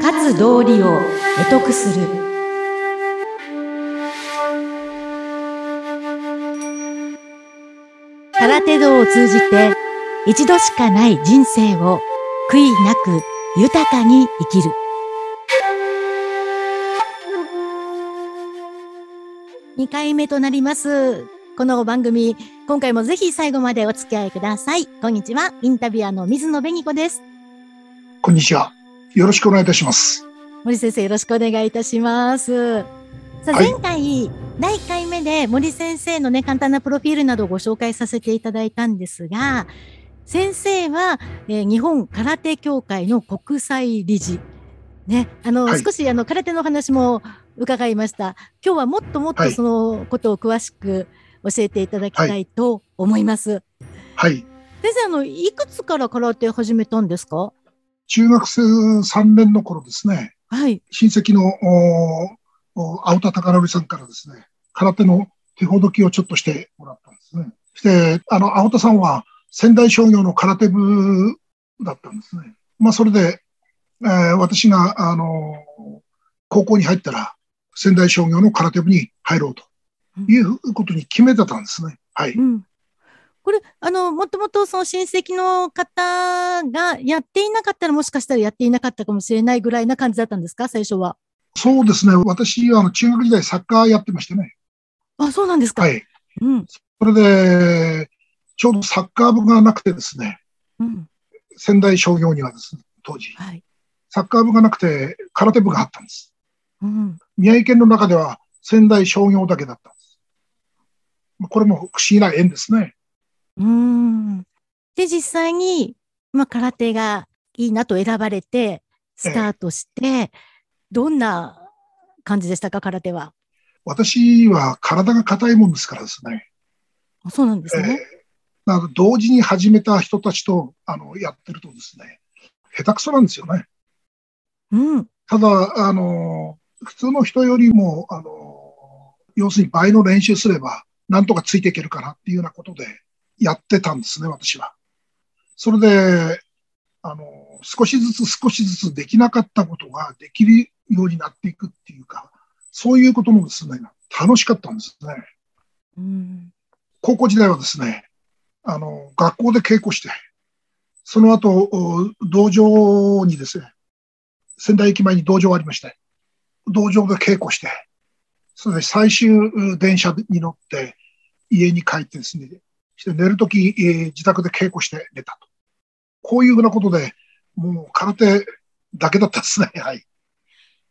勝つ道理を得得する。空手道を通じて一度しかない人生を悔いなく豊かに生きる。2回目となります。この番組今回もぜひ最後までお付き合いください。こんにちは。インタビュアーの水野紅子です。こんにちは。よろしくお願いいたします。森先生よろしくお願いいたします。さあ、前回、第1回目で森先生のね、簡単なプロフィールなどをご紹介させていただいたんですが、先生は、えー、日本空手協会の国際理事。ね、あの、はい、少しあの空手の話も伺いました。今日はもっともっとそのことを詳しく教えていただきたいと思います。はい。先生、あの、いくつから空手始めたんですか？中学生3年の頃ですね。はい。親戚の青田貴則さんからですね、空手の手ほどきをちょっとしてもらったんですね。して、あの、青田さんは仙台商業の空手部だったんですね。まあ、それで、えー、私が、あの、高校に入ったら、仙台商業の空手部に入ろうということに決めてたんですね。はい。うんこれ、あの、もともとその親戚の方がやっていなかったらもしかしたらやっていなかったかもしれないぐらいな感じだったんですか？最初は。そうですね。私はあの中学時代サッカーやってましてね。あ、そうなんですか。はい。うん。それで、ちょうどサッカー部がなくてですね。うん。仙台商業にはですね、当時。はい。サッカー部がなくて空手部があったんです。うん。宮城県の中では仙台商業だけだったんです。これも不思議な縁ですね。うん。で、実際に、まあ、空手がいいなと選ばれて、スタートして、ええどんな感じでしたか、空手は？私は体が硬いもんですからですね。あそうなんですね。えー、同時に始めた人たちとあのやってるとですね、下手くそなんですよね。うん。ただ、あの、普通の人よりも、あの、要するに倍の練習すれば、なんとかついていけるかなっていうようなことでやってたんですね、私は。それで、あの、少しずつ少しずつできなかったことができるようになっていくっていうか、そういうこともですね、楽しかったんですね。うん、高校時代はですね、あの、学校で稽古して、その後、道場にですね、仙台駅前に道場ありまして、道場で稽古して、それで最終電車に乗って家に帰ってですね、して寝るとき、えー、自宅で稽古して寝たと。こういうふうなことで、もう空手だけだったですね。はい。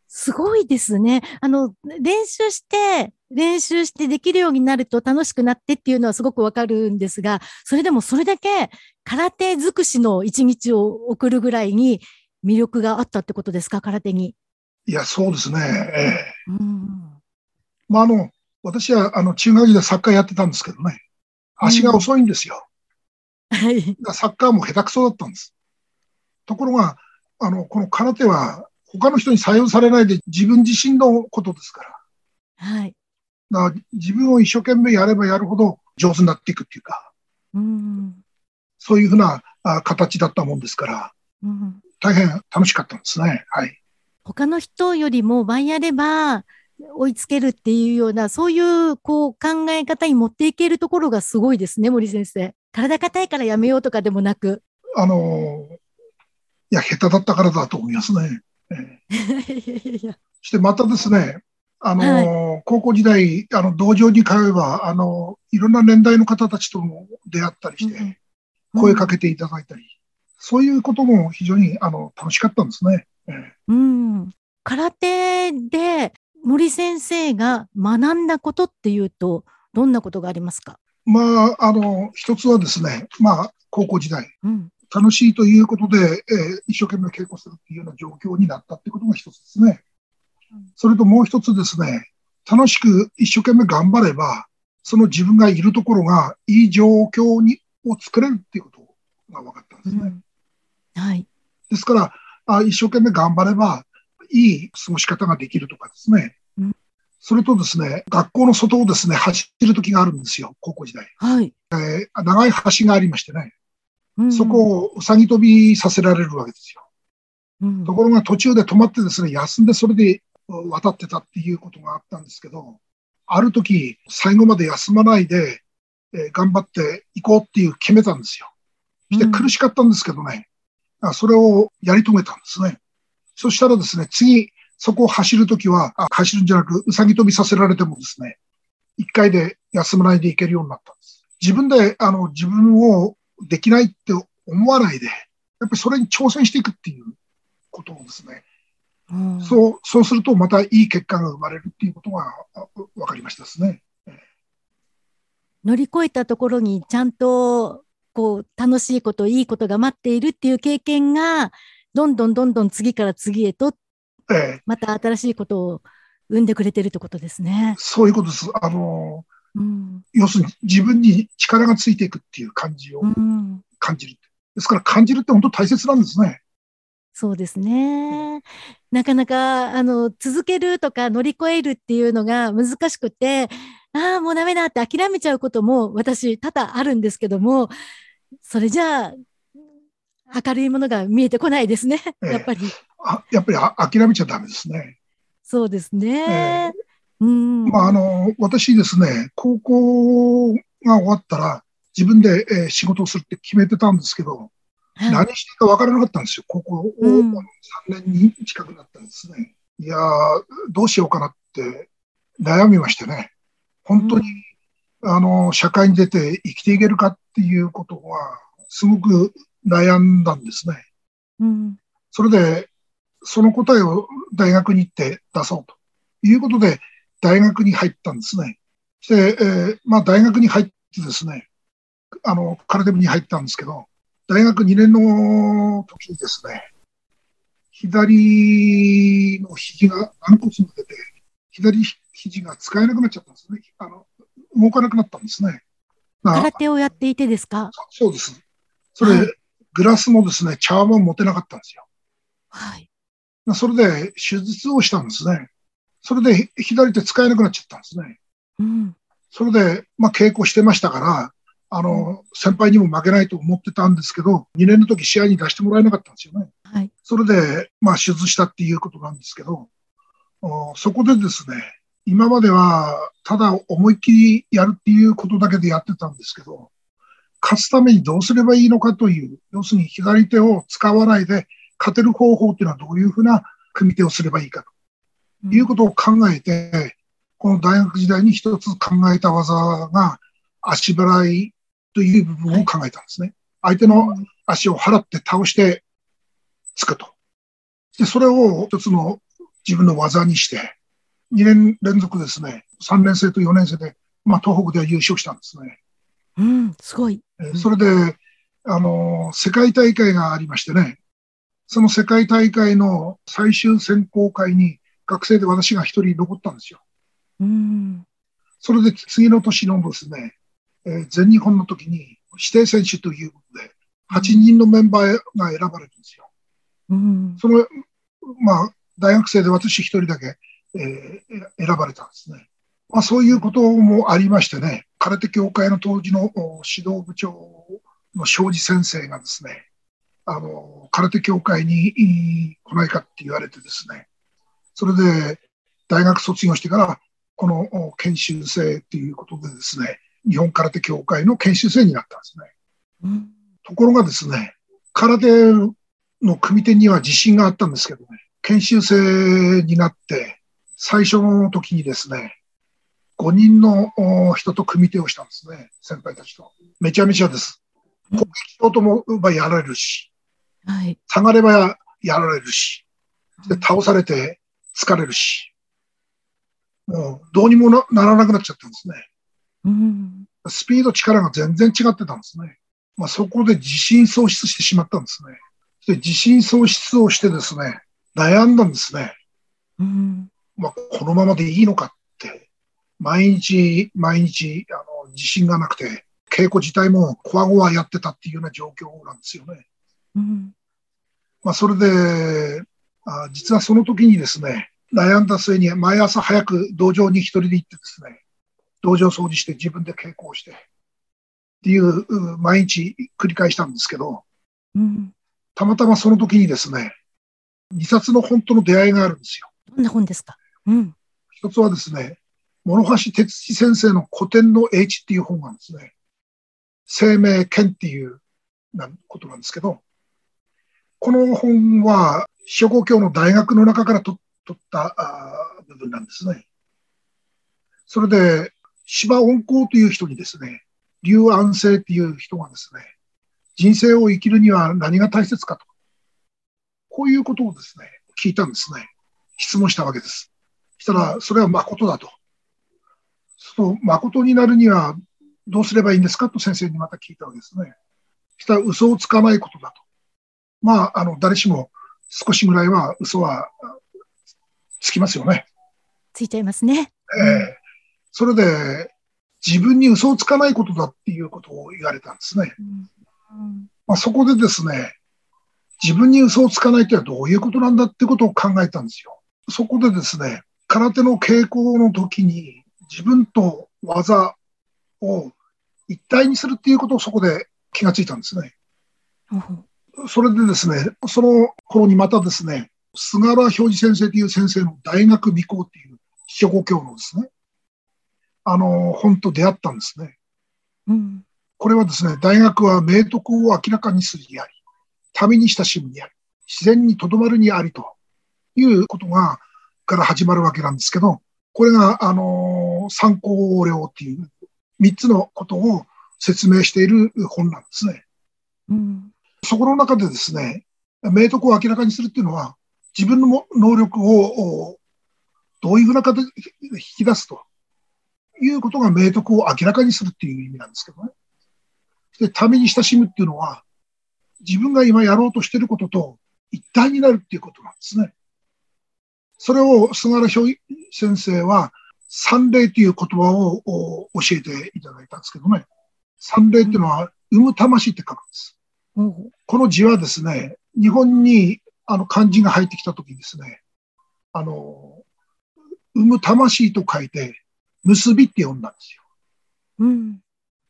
すごいですね。あの、練習して、練習してできるようになると楽しくなってっていうのはすごくわかるんですが、それでもそれだけ空手尽くしの一日を送るぐらいに魅力があったってことですか、空手に。いや、そうですね。ええうん、まあ、あの、私はあの中学時代サッカーやってたんですけどね、足が遅いんですよ。はい。サッカーも下手くそだったんです。ところが、あの、この空手は他の人に採用されないで自分自身のことですから。はい。だ自分を一生懸命やればやるほど上手になっていくっていうか、うん、そういうふうなあ形だったもんですから、うん、大変楽しかったんですね。はい。他の人よりも倍やれば追いつけるっていうような、そういうこう考え方に持っていけるところがすごいですね、森先生。体硬いからやめようとかでもなく。あの、いや、下手だったからだと思いますね。してまたですね、あの、はい、高校時代、あの、道場に通えば、あの、いろんな年代の方たちとも出会ったりして、声かけていただいたり、うん、そういうことも非常に、あの、楽しかったんですね。うん。空手で森先生が学んだことっていうと、どんなことがありますか？まあ、あの、一つはですね、まあ、高校時代、うん、楽しいということで、えー、一生懸命稽古するっていうような状況になったってことが一つですね。それともう一つですね、楽しく一生懸命頑張れば、その自分がいるところがいい状況にを作れるっていうことが分かったんですね。うん、はい。ですから、あ一生懸命頑張れば、いい過ごし方ができるとかですね。うん、それとですね、学校の外をですね、走る時があるんですよ、高校時代。はい。えー、長い橋がありましてね。そこをうさぎ飛びさせられるわけですよ。うんところが途中で止まってですね、休んでそれで渡ってたっていうことがあったんですけど、ある時、最後まで休まないで、えー頑張っていこうっていう決めたんですよ。そして苦しかったんですけどね、あそれをやり遂げたんですね。そしたらですね、次、そこを走るときは、あ走るんじゃなく、うさぎ飛びさせられてもですね、一回で休まないでいけるようになったんです。自分で、あの、自分をできないって思わないで、やっぱりそれに挑戦していくっていうことをですね、うんそう、そうするとまたいい結果が生まれるっていうことがあ分かりましたですね。乗り越えたところにちゃんとこう楽しいこといいことが待っているっていう経験がどんどんどんどん次から次へとええまた新しいことを生んでくれてるってことですね。そういうことです。あの、うん要するに自分に力がついていくっていう感じをうん、感じる。ですから感じるって本当大切なんですね。そうですね。なかなかあの続けるとか乗り越えるっていうのが難しくて、ああ、もうダメだって諦めちゃうことも私多々あるんですけども、それじゃあ明るいものが見えてこないですね。ええやっぱり。あやっぱりあ諦めちゃダメですね。そうですね。えうん。まあ、あの、私ですね、高校が終わったら自分で、えー仕事をするって決めてたんですけど、はい何していいか分からなかったんですよ。高校をうん3年に近くなったんですね。いやー、どうしようかなって悩みましてね。本当に、あの、社会に出て生きていけるかっていうことは、すごく悩んだんですね。うん。それで、その答えを大学に行って出そうということで、大学に入ったんですね。で、えーまあ大学に入ってですね、あの、空手部に入ったんですけど、大学2年の時にですね、左の肘が軟骨が出て、左肘が使えなくなっちゃったんですね。あの、動かなくなったんですね。まあ空手をやっていてですか？そそうです。それ、はいグラスもですね、茶碗も持てなかったんですよ。はい。まあそれで手術をしたんですね。それで左手使えなくなっちゃったんですね。うん。それで、まあ稽古してましたから、あの、先輩にも負けないと思ってたんですけど、2年の時試合に出してもらえなかったんですよね。はい。それで、まあ手術したっていうことなんですけど、おそこでですね、今まではただ思いっきりやるっていうことだけでやってたんですけど、勝つためにどうすればいいのかという、要するに左手を使わないで勝てる方法っていうのはどういうふうな組み手をすればいいかということを考えて、この大学時代に一つ考えた技が足払いという部分を考えたんですね。相手の足を払って倒してつくと。で、それを一つの自分の技にして、2年連続ですね、3年生と4年生で、まあ、東北では優勝したんですね。うん、すごい。えーそれで、あのー世界大会がありましてね、その世界大会の最終選考会に学生で私が一人残ったんですよ。うん。それで次の年のですね、えー全日本の時に指定選手ということで、8人のメンバーが選ばれるんですよ。うん。その、まあ、大学生で私一人だけ、えー選ばれたんですね。まあ、そういうこともありましてね、空手協会の当時のお指導部長の庄司先生がですね、あの、空手協会にい来ないかって言われてですね、それで大学卒業してから、このお研修生っていうことでですね、日本空手協会の研修生になったんですね。うん。ところがですね、空手の組手には自信があったんですけどね、研修生になって、最初の時にですね、5人のお人と組手をしたんですね、先輩たちと。めちゃめちゃです。うん攻撃しようと思えばやられるし、はい。下がればやられるし、で倒されて疲れるし、もうどうにもなならなくなっちゃったんですね。うん。スピード、力が全然違ってたんですね。まあ、そこで自信喪失してしまったんですね。で、自信喪失をしてですね、悩んだんですね。うん。まあ、このままでいいのか毎日、毎日、あの、自信がなくて、稽古自体もこわごわやってたっていうような状況なんですよね。うん。まあ、それで、あ実はその時にですね、悩んだ末に毎朝早く道場に一人で行ってですね、道場掃除して自分で稽古をして、っていう毎日繰り返したんですけど、うん。たまたまその時にですね、二冊の本との出会いがあるんですよ。どんな本ですか？うん。一つはですね、諸橋哲司先生の古典の英知っていう本なんですね。生命権っていうなんことなんですけど、この本は、諸国教の大学の中から取ったあ部分なんですね。それで、芝温光という人にですね、劉安生っていう人がですね、人生を生きるには何が大切かと。こういうことをですね、聞いたんですね。質問したわけです。したら、それは誠だと。そう、誠になるにはどうすればいいんですかと先生にまた聞いたわけですね。したら、嘘をつかないことだと。まあ、あの、誰しも少しぐらいは嘘はあつきますよね。ついちゃいますね。ええそれで、自分に嘘をつかないことだっていうことを言われたんですね。うん。まあ、そこでですね、自分に嘘をつかないとはどういうことなんだってことを考えたんですよ。そこでですね、空手の稽古の時に自分と技を一体にするっていうことをそこで気がついたんですね。それでですね、その頃にまたですね、菅原表示先生という先生の大学未校っていう諸語教のですね、あの、本と出会ったんですね。うん。これはですね、大学は明徳を明らかにするにあり、民に親しむにあり、自然にとどまるにありということが、から始まるわけなんですけど、これが、あの、参考領っていう三つのことを説明している本なんですね。うん。そこの中でですね、明徳を明らかにするっていうのは、自分の能力をどういうふうな形で引き出すということが明徳を明らかにするっていう意味なんですけどね。で、民に親しむっていうのは、自分が今やろうとしてることと一体になるっていうことなんですね。それを菅原表先生は、三霊という言葉をお教えていただいたんですけどね。三霊っていうのは、生む魂って書くんです。ほうほうこの字はですね、日本にあの漢字が入ってきたときにですね、あの、生む魂と書いて、結びって呼んだんですよ。うん。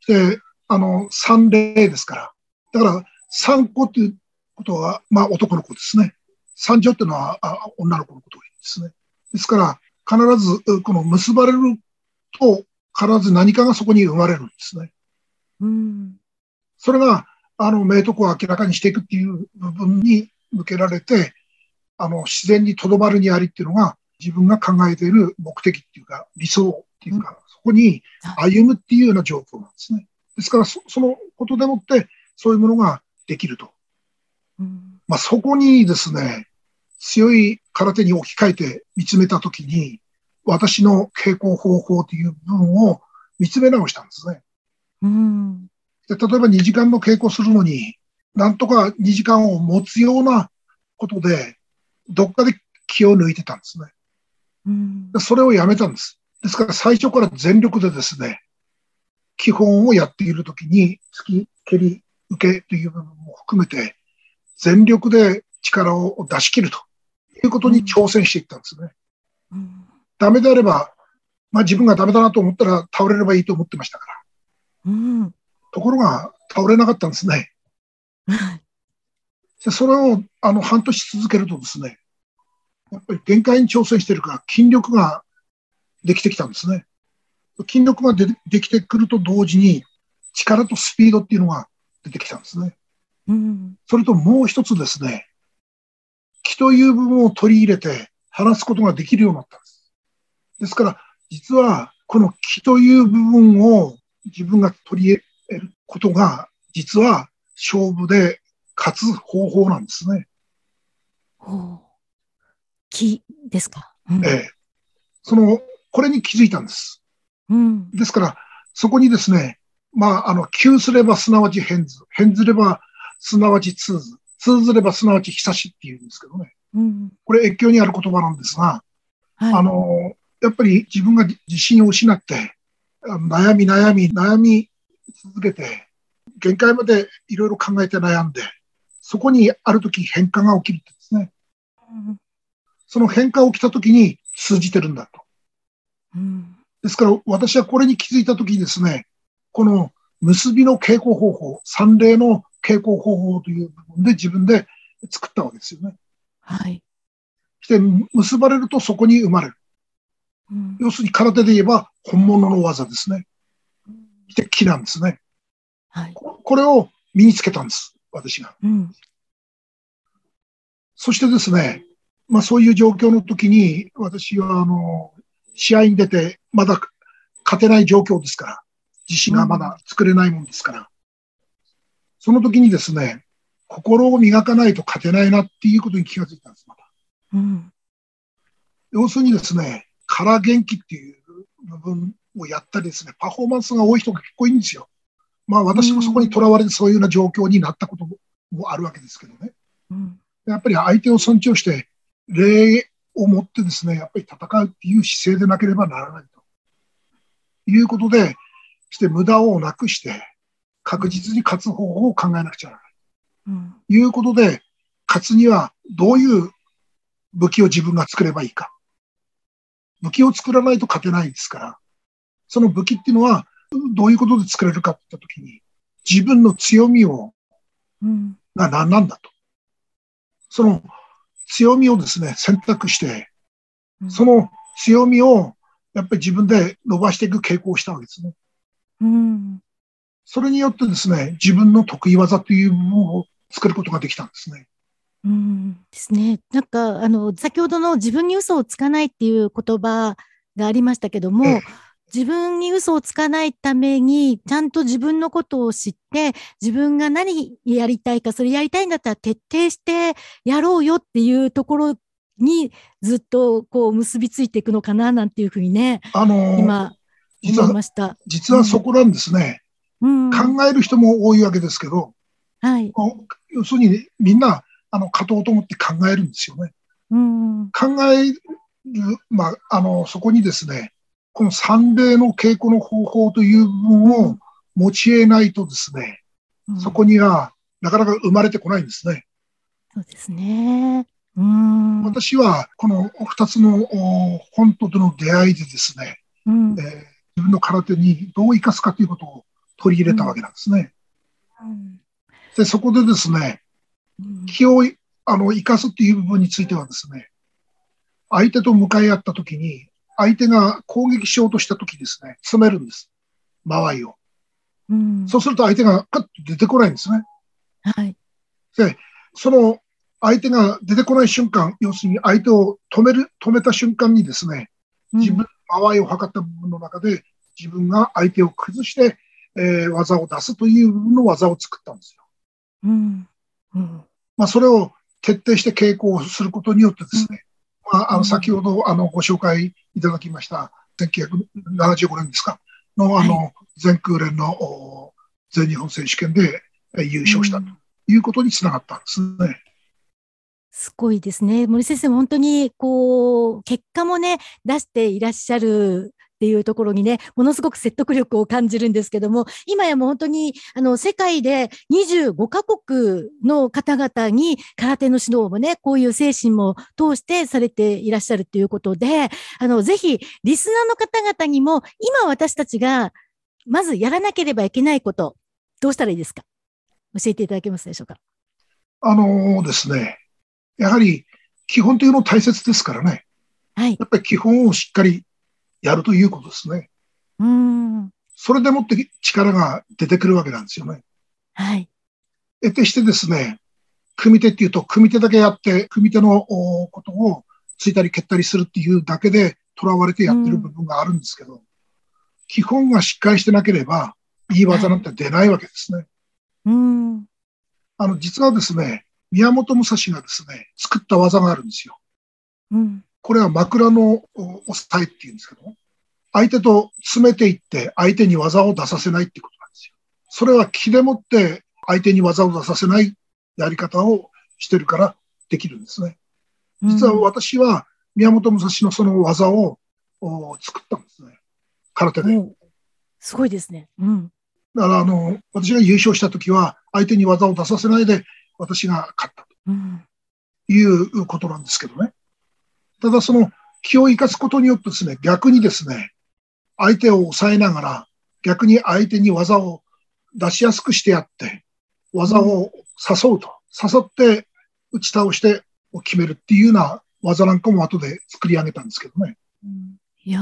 で、あの、三霊ですから。だから、三子っていうことは、まあ男の子ですね。三女っていうのはあ女の子のことをですね。ですから、必ず、この結ばれると、必ず何かがそこに生まれるんですね。うん。それが、あの、明徳を明らかにしていくっていう部分に向けられて、あの、自然にとどまるにありっていうのが、自分が考えている目的っていうか、理想っていうか、そこに歩むっていうような状況なんですね。ですからそ、そのことでもって、そういうものができると。うん。まあ、そこにですね、強い空手に置き換えて見つめたときに、私の稽古方法という部分を見つめ直したんですね。うん。で例えば2時間の稽古するのに、なんとか2時間を持つようなことで、どっかで気を抜いてたんですね。うんで。それをやめたんです。ですから最初から全力でですね、基本をやっているときに、突き、蹴り、受けという部分も含めて、全力で力を出し切るということに挑戦していったんですね。うん。ダメであれば、まあ自分がダメだなと思ったら倒れればいいと思ってましたから。うん。ところが倒れなかったんですね。でそれをあの半年続けるとですね、やっぱり限界に挑戦してるから筋力ができてきたんですね。筋力がでできてくると同時に力とスピードっていうのが出てきたんですね。うん。それともう一つですね、気という部分を取り入れて話すことができるようになったんです。ですから、実はこの気という部分を自分が取り入れることが、実は勝負で勝つ方法なんですね。ほう。木ですか？うんええ。その、これに気づいたんです。うん。ですから、そこにですね、まあ、あの、急すればすなわち変図、変ずればすなわち通ず、通ずればすなわち久しっていうんですけどね。うん。これ越境にある言葉なんですが、はい。あの、やっぱり自分が自信を失って、悩み悩み悩み続けて、限界までいろいろ考えて悩んで、そこにある時変化が起きるってですね。うんその変化が起きた時に通じてるんだと。うん。ですから私はこれに気づいた時にですね、この結びの稽古方法、三例の稽古方法という部分で自分で作ったわけですよね。はい。して、結ばれるとそこに生まれる。うん要するに空手で言えば本物の技ですね。して木なんですね。はい。ここれを身につけたんです。私が。うん。そしてですね、まあそういう状況の時に、私はあの、試合に出て、まだ勝てない状況ですから、自信がまだ作れないもんですから、その時にですね、心を磨かないと勝てないなっていうことに気がついたんです、また。うん。要するにですね、空元気っていう部分をやったりですね、パフォーマンスが多い人が結構いいんですよ。まあ私もそこにとらわれてそういうような状況になったこともあるわけですけどね。うん。やっぱり相手を尊重して、礼を持ってですね、やっぱり戦うっていう姿勢でなければならないと。いうことで、して無駄をなくして、確実に勝つ方法を考えなくちゃならない。うん。ということで、勝つにはどういう武器を自分が作ればいいか。武器を作らないと勝てないですから、その武器っていうのはどういうことで作れるかって言ったときに、自分の強みをうん。が何なんだと。その強みをですね、選択して、その強みをやっぱり自分で伸ばしていく傾向をしたわけですね。うん。それによってですね、自分の得意技というものを作ることができたんですね。うん。ですね。なんか、あの、先ほどの自分に嘘をつかないっていう言葉がありましたけども、ええ自分に嘘をつかないために、ちゃんと自分のことを知って、自分が何やりたいか、それやりたいんだったら徹底してやろうよっていうところにずっとこう結びついていくのかななんていうふうにね、あの、今実は、思いました。実はそこなんですね。うん。考える人も多いわけですけど、はい。要するにみんな、あの、勝とうと思って考えるんですよね。うん。考える、まあ、あの、そこにですね、この三例の稽古の方法という部分を持ち得ないとですね、うんそこにはなかなか生まれてこないんですね。そうですね。うん。私はこの二つのお本ととの出会いでですね、うんえー自分の空手にどう生かすかということを取り入れたわけなんですね。うんで、そこでですね、うん気をあの生かすっていう部分についてはですね、相手と向かい合ったときに、相手が攻撃しようとしたときですね、詰めるんです。間合いを。うんそうすると相手がカッと出てこないんですね。はい。その相手が出てこない瞬間、要するに相手を止める、止めた瞬間にですね、自分、間合いを測った部分の中で、自分が相手を崩して、えー技を出すという部分の技を作ったんですよ。うん。うん。まあ、それを徹底して稽古をすることによってですね、まあ、あの、うん先ほど、あの、ご紹介いただきました、1975年ですか、の、あの、全空連のお全日本選手権でえー優勝したということにつながったんですね。すごいですね。森先生も本当に、こう、結果もね、出していらっしゃるっていうところにね、ものすごく説得力を感じるんですけども、今やもう本当に、あの、世界で25カ国の方々に空手の指導もね、こういう精神も通してされていらっしゃるということで、あの、ぜひ、リスナーの方々にも、今私たちが、まずやらなければいけないこと、どうしたらいいですか？教えていただけますでしょうか？あのですね、やはり基本というの大切ですからね。はい。やっぱり基本をしっかりやるということですね。うーん。それでもって力が出てくるわけなんですよね。はい。得てしてですね、組手っていうと、組手だけやって、組手のおことをついたり蹴ったりするっていうだけで囚われてやってる部分があるんですけど、基本がしっかりしてなければ、いい技なんて出ないわけですね。うーん。あの、実はですね、宮本武蔵がですね、作った技があるんですよ。うん。これは枕のお押さえっていうんですけども、相手と詰めていって相手に技を出させないってことなんですよ。それは気でもって相手に技を出させないやり方をしてるからできるんですね。実は私は宮本武蔵のその技をお作ったんですね。空手で。うん、すごいですね。うん。だからあの、私が優勝した時は相手に技を出させないで私が勝ったうん。ということなんですけどね。ただその気を生かすことによってですね、逆にですね、相手を抑えながら、逆に相手に技を出しやすくしてやって、技を誘うと。誘って打ち倒して決めるっていうような技なんかも後で作り上げたんですけどね。いや、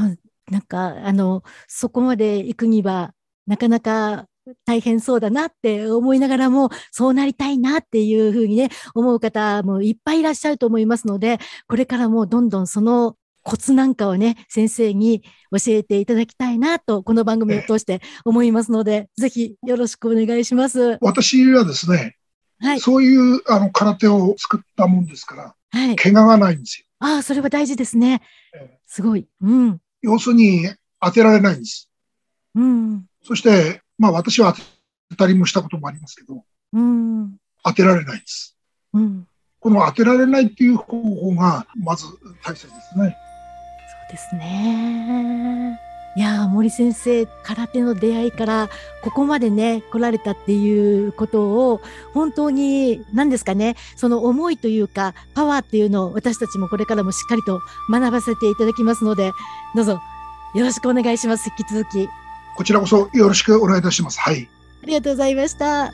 なんか、あの、そこまで行くには、なかなか大変そうだなって思いながらも、そうなりたいなっていうふうにね、思う方もいっぱいいらっしゃると思いますので、これからもどんどんそのコツなんかをね、先生に教えていただきたいなと、この番組を通して思いますので、ぜひよろしくお願いします。私はですね、はい、そういうあの空手を作ったもんですから、はい、怪我がないんですよ。ああ、それは大事ですね。すごい。うん。要するに当てられないんです。うん。そして、まあ私は当たりもしたこともありますけど、うん、当てられないです。うん、この当てられないっていう方法がまず大切ですね。そうですね。いや森先生空手の出会いからここまでね来られたっていうことを本当に何ですかねその思いというかパワーっていうのを私たちもこれからもしっかりと学ばせていただきますのでどうぞよろしくお願いします引き続きこちらこそよろしくお願いいたします。はい。ありがとうございました。